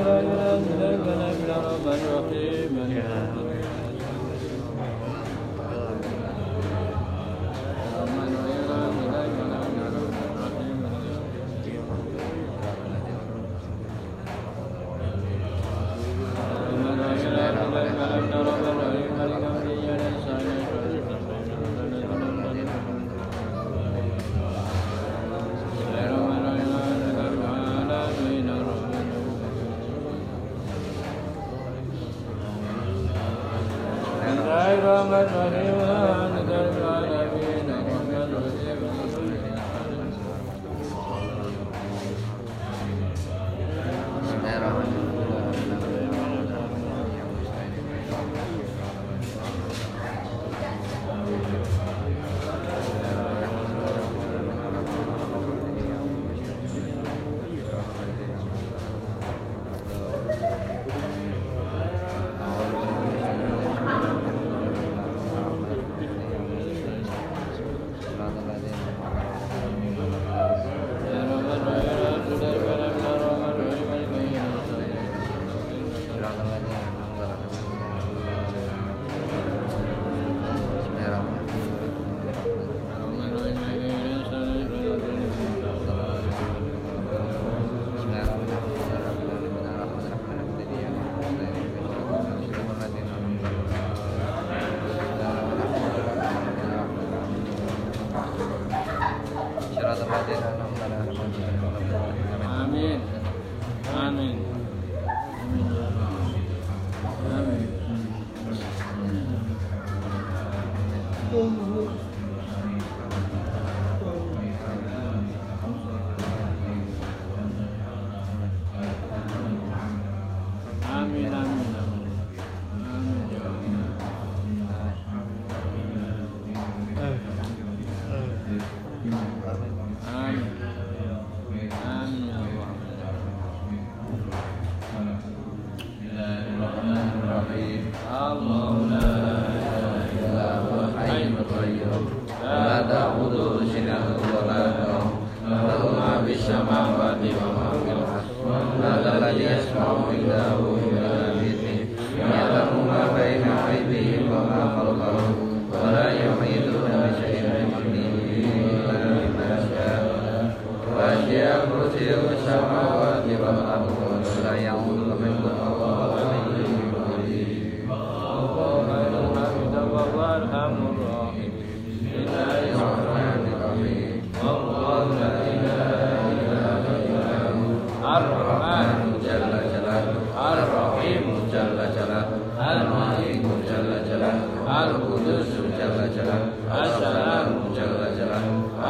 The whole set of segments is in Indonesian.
Amen.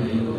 Amen.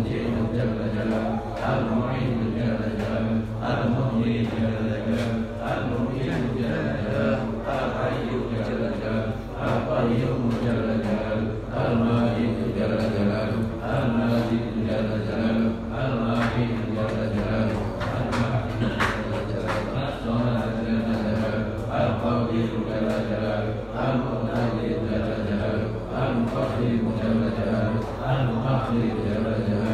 المجيد جل جلاله المعين جل جلاله المحيي جل جلاله المميت جل جلاله الحي جل جلاله القيوم جل جلاله الماجد جل جلاله الماجد جل جلاله المعين جل جلاله القدير جل جلاله المقتدر جل جلاله المقدم جل جلاله المؤخر جل جلاله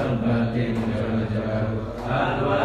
الباقي جل جلاله الولا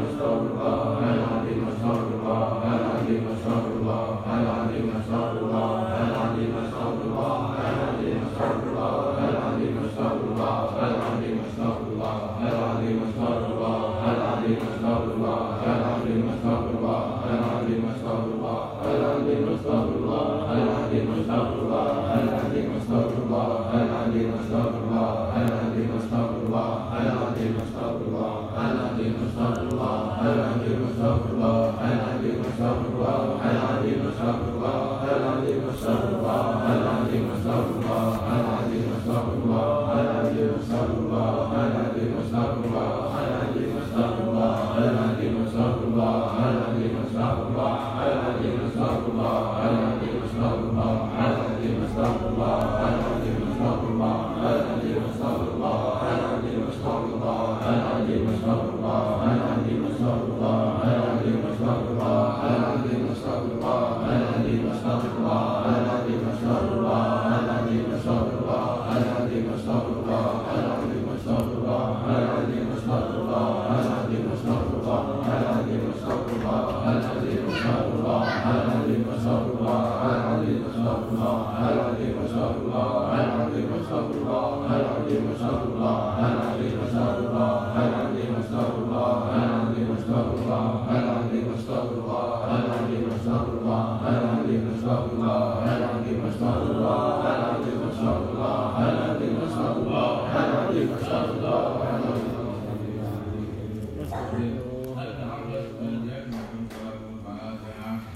العظيم استغفر الله العظيم استغفر الله العظيم استغفر الله astagfirullah Al-Azim astagfirullah Al-Azim astagfirullah Al-Azim astagfirullah Al-Azim astagfirullah Al-Azim astagfirullah Al-Azim astagfirullah Al-Azim astagfirullah Al-Azim astagfirullah Al-Azim astagfirullah Al-Azim astagfirullah Al-Azim astagfirullah Al-Azim astagfirullah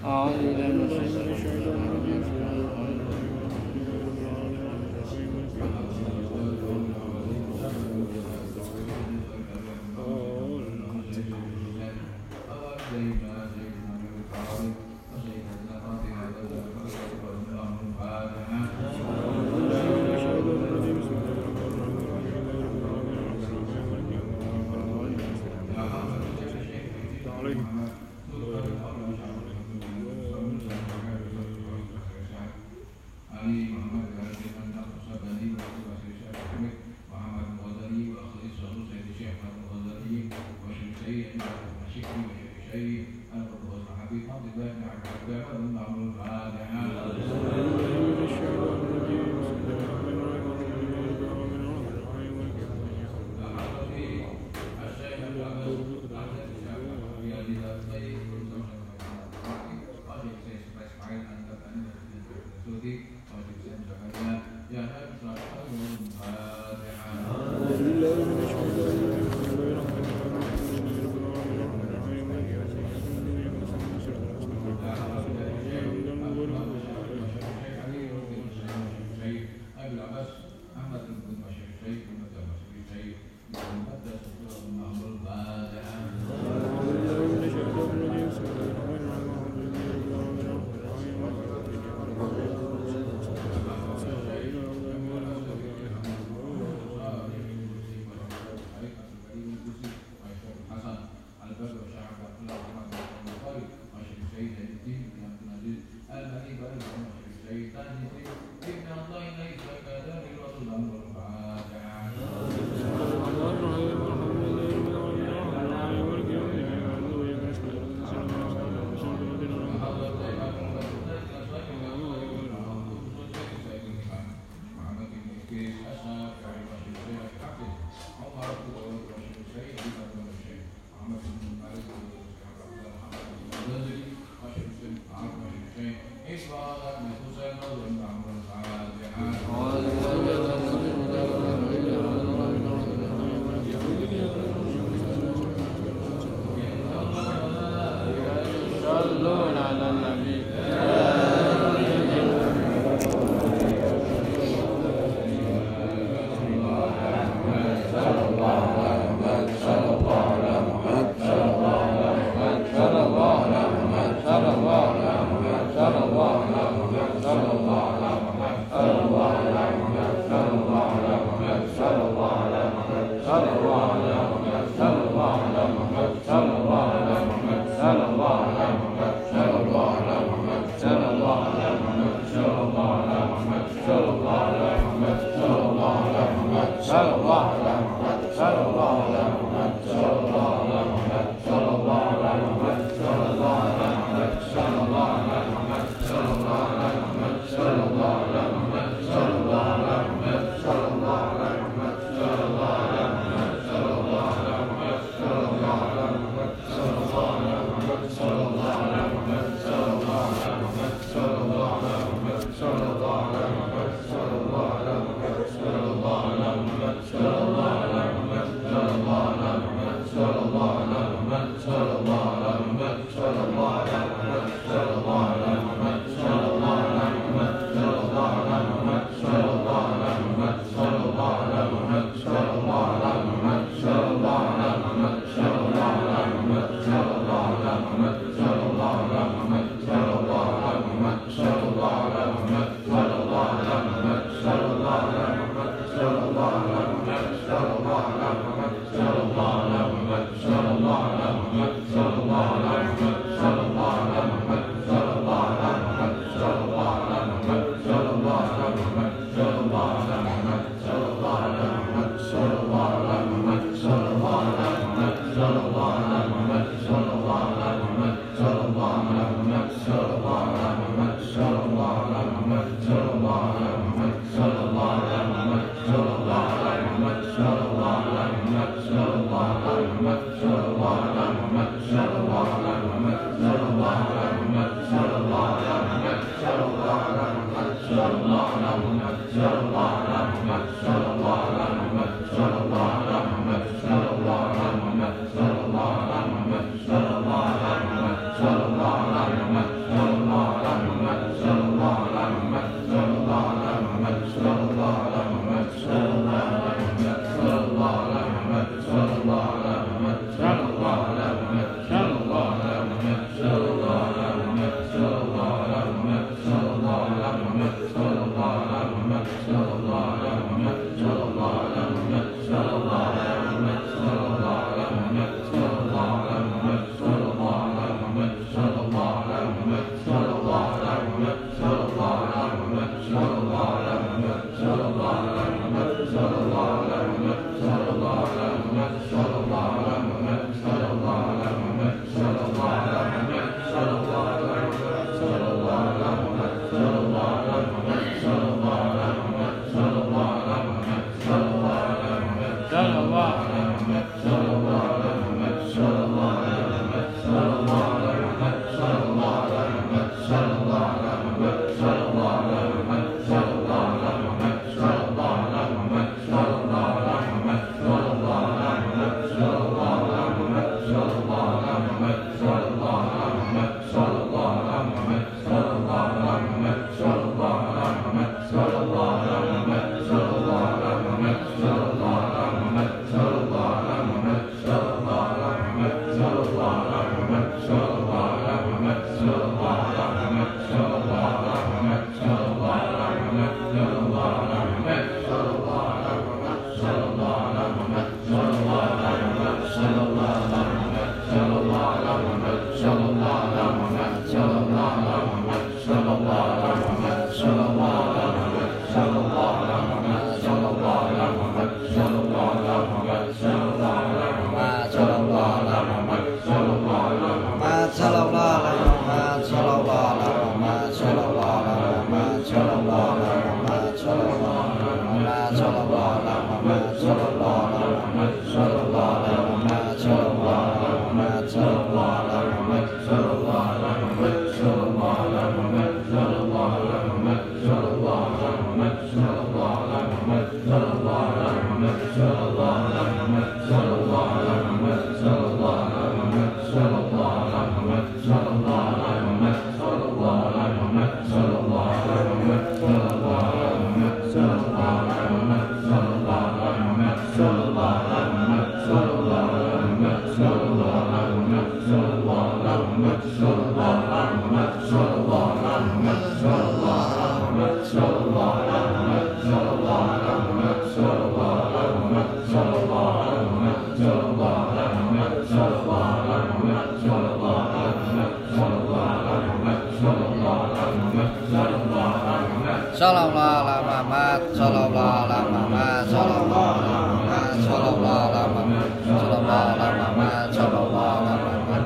أعوذ بالله من الشيطان Sallallahu Amen. Sallallahu ala Muhammad Sallallahu ala Muhammad Sallallahu ala Muhammad Sallallahu ala Muhammad Sallallahu ala Muhammad Sallallahu ala Muhammad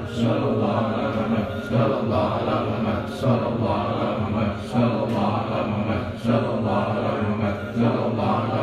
Sallallahu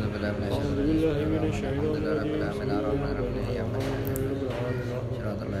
أعوذ بالله من الشيطان الرجيم. الحمد لله رب العالمين. الرحمن الرحيم صراط الله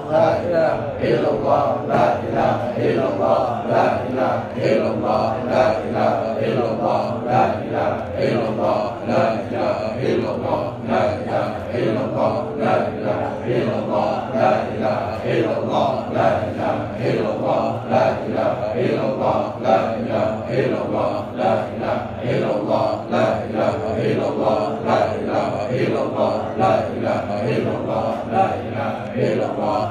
La La ilaha illallah La ilaha illallah La ilaha illallah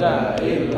lain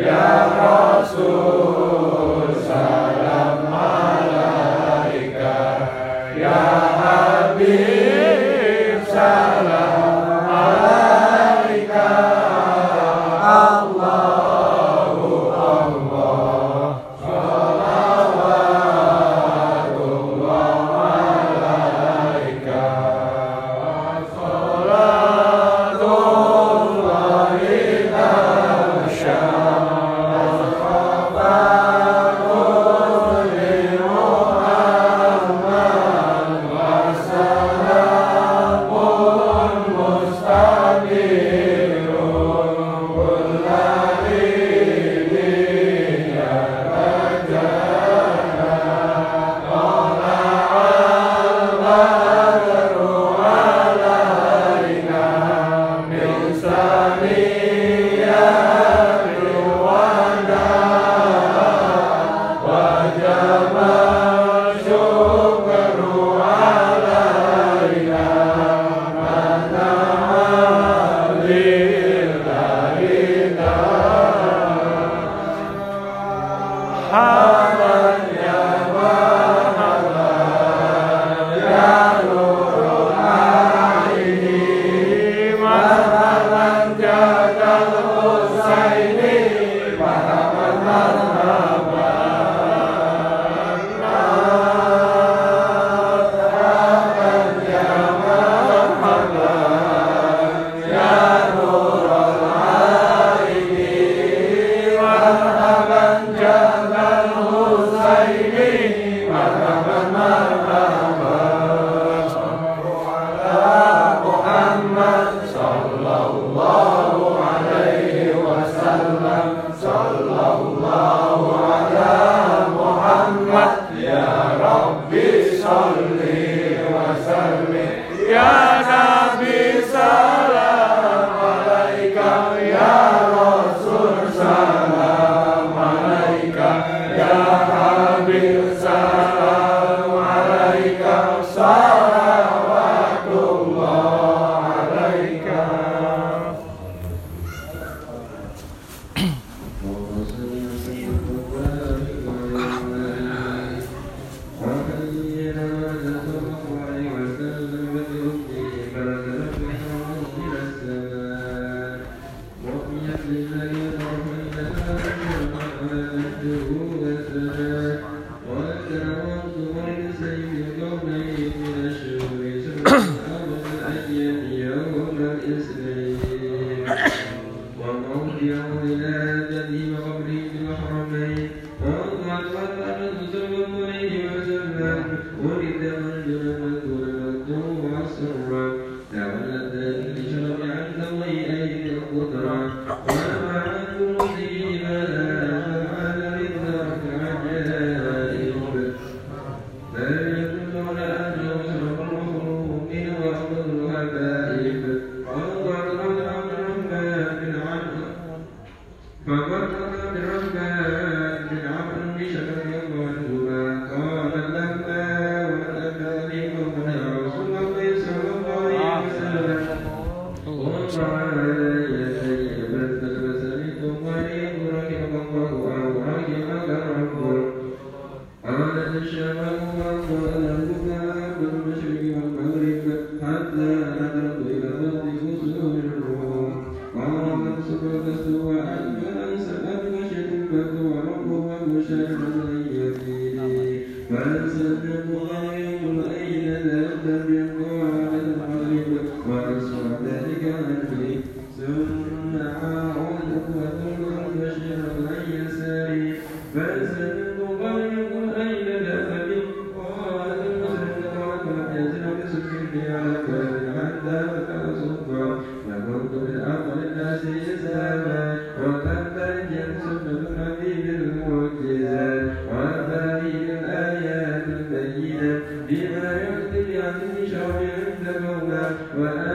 Ya Rasul. شر عند وأن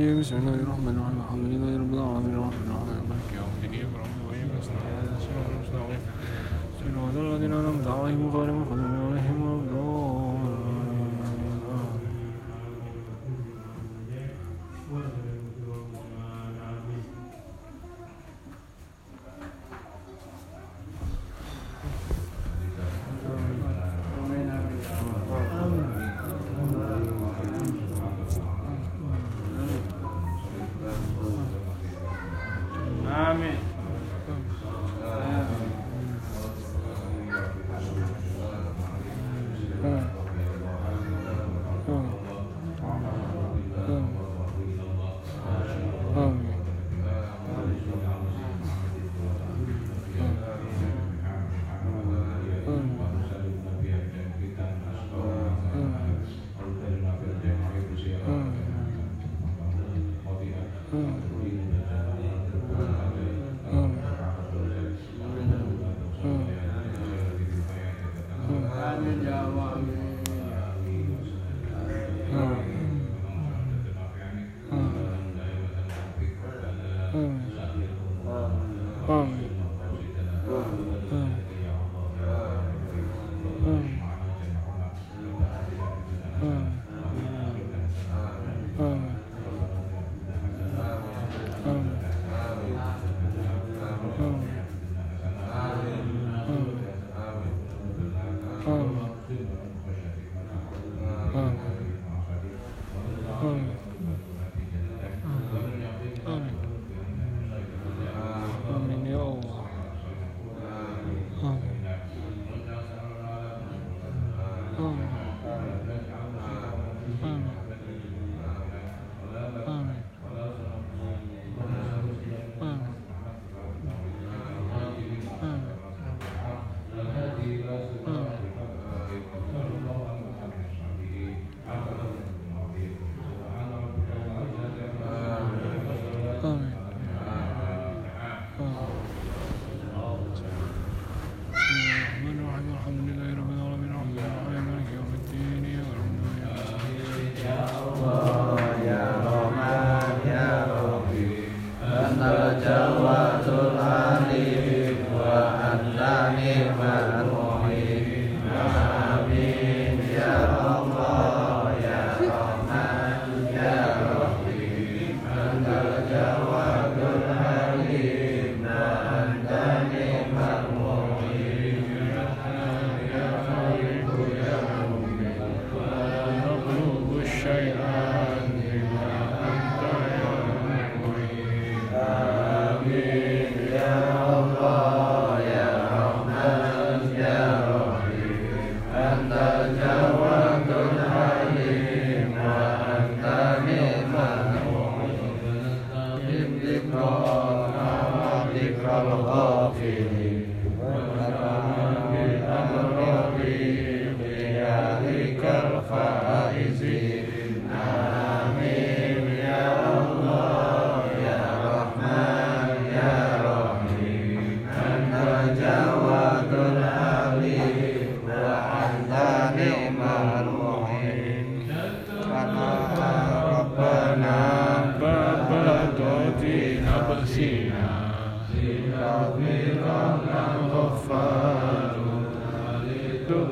use or know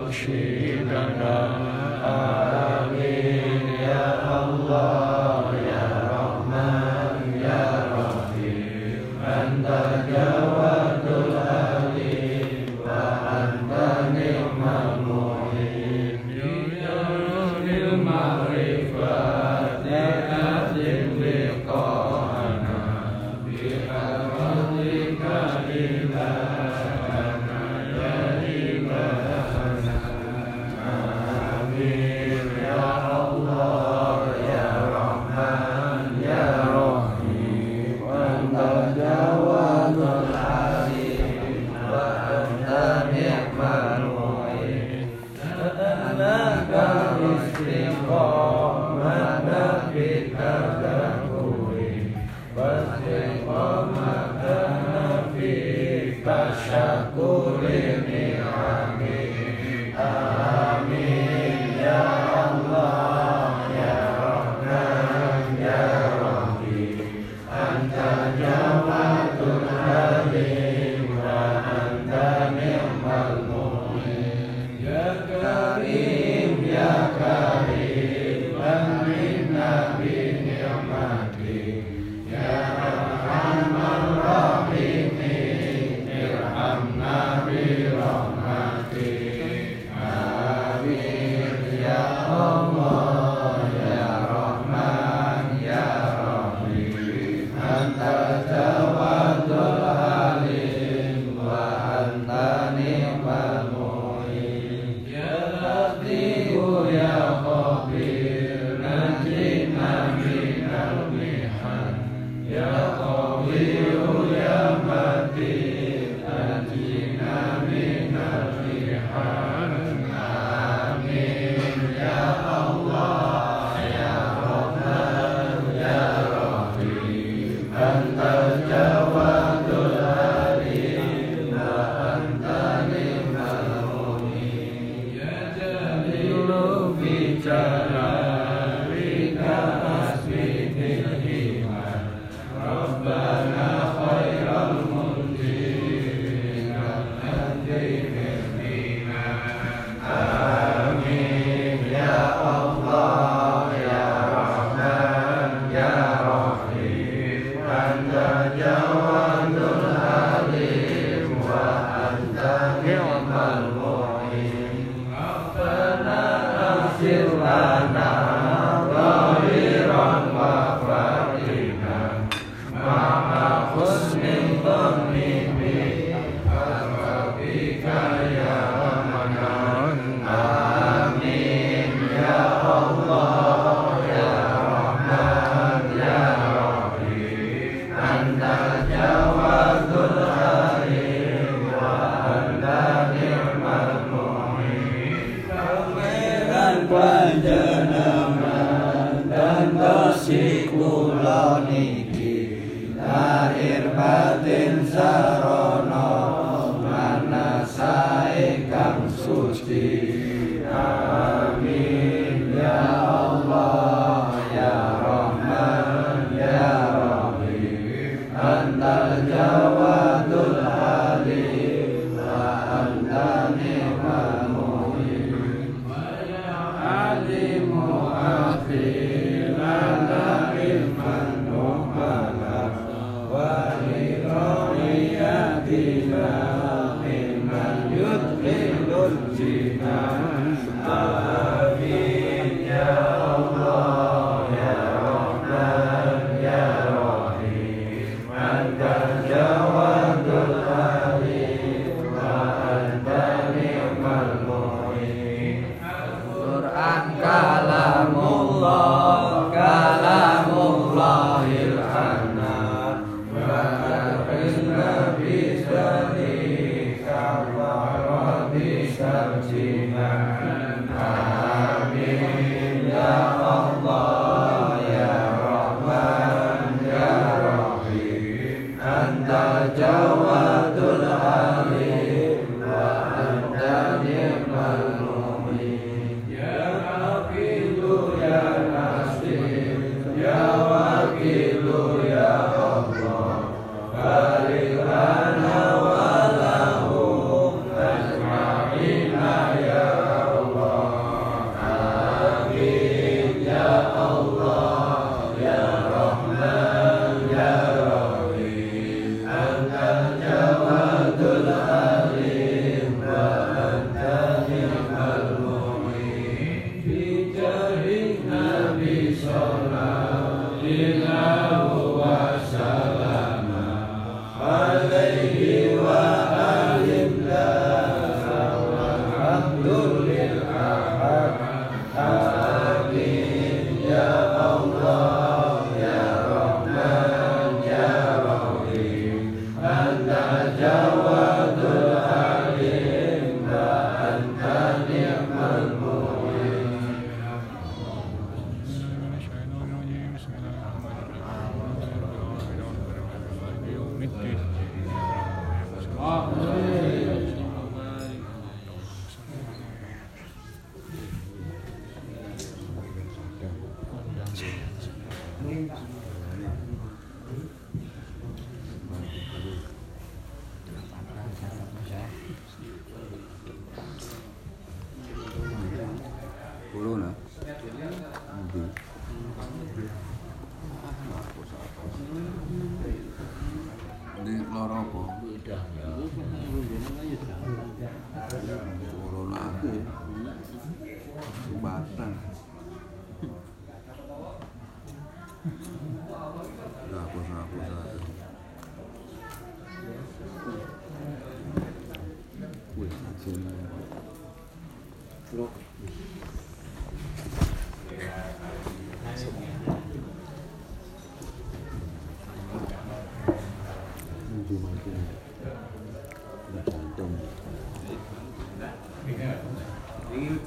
مرشدنا آمين che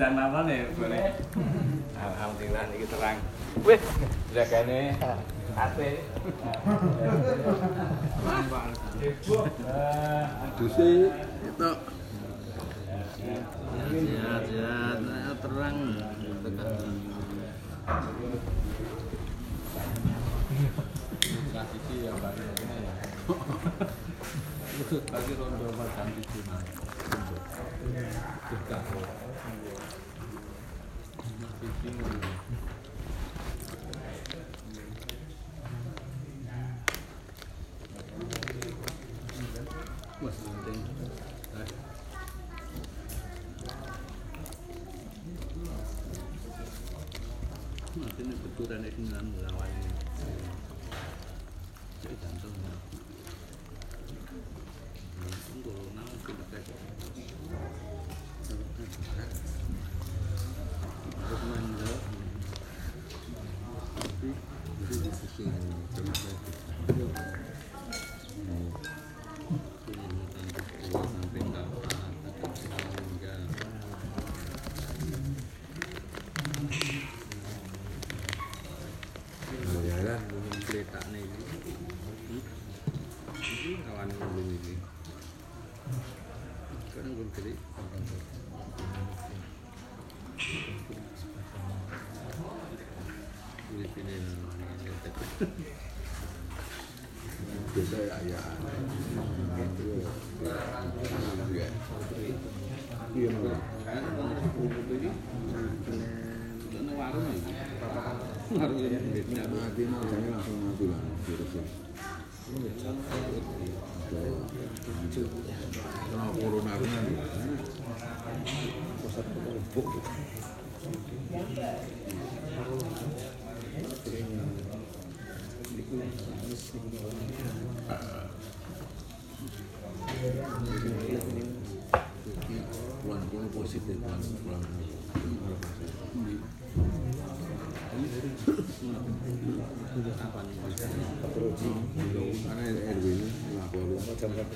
Hujan apa nih boleh? Alhamdulillah ini terang. Wih, jagane AC. Duse itu Sehat, sehat, terang. Lagi rondo padang di sini. Ini Kena corona itu nanti pusat kelompok pulang pulang positif pulang pulang Apa nih? karena RW ini lapor jam berapa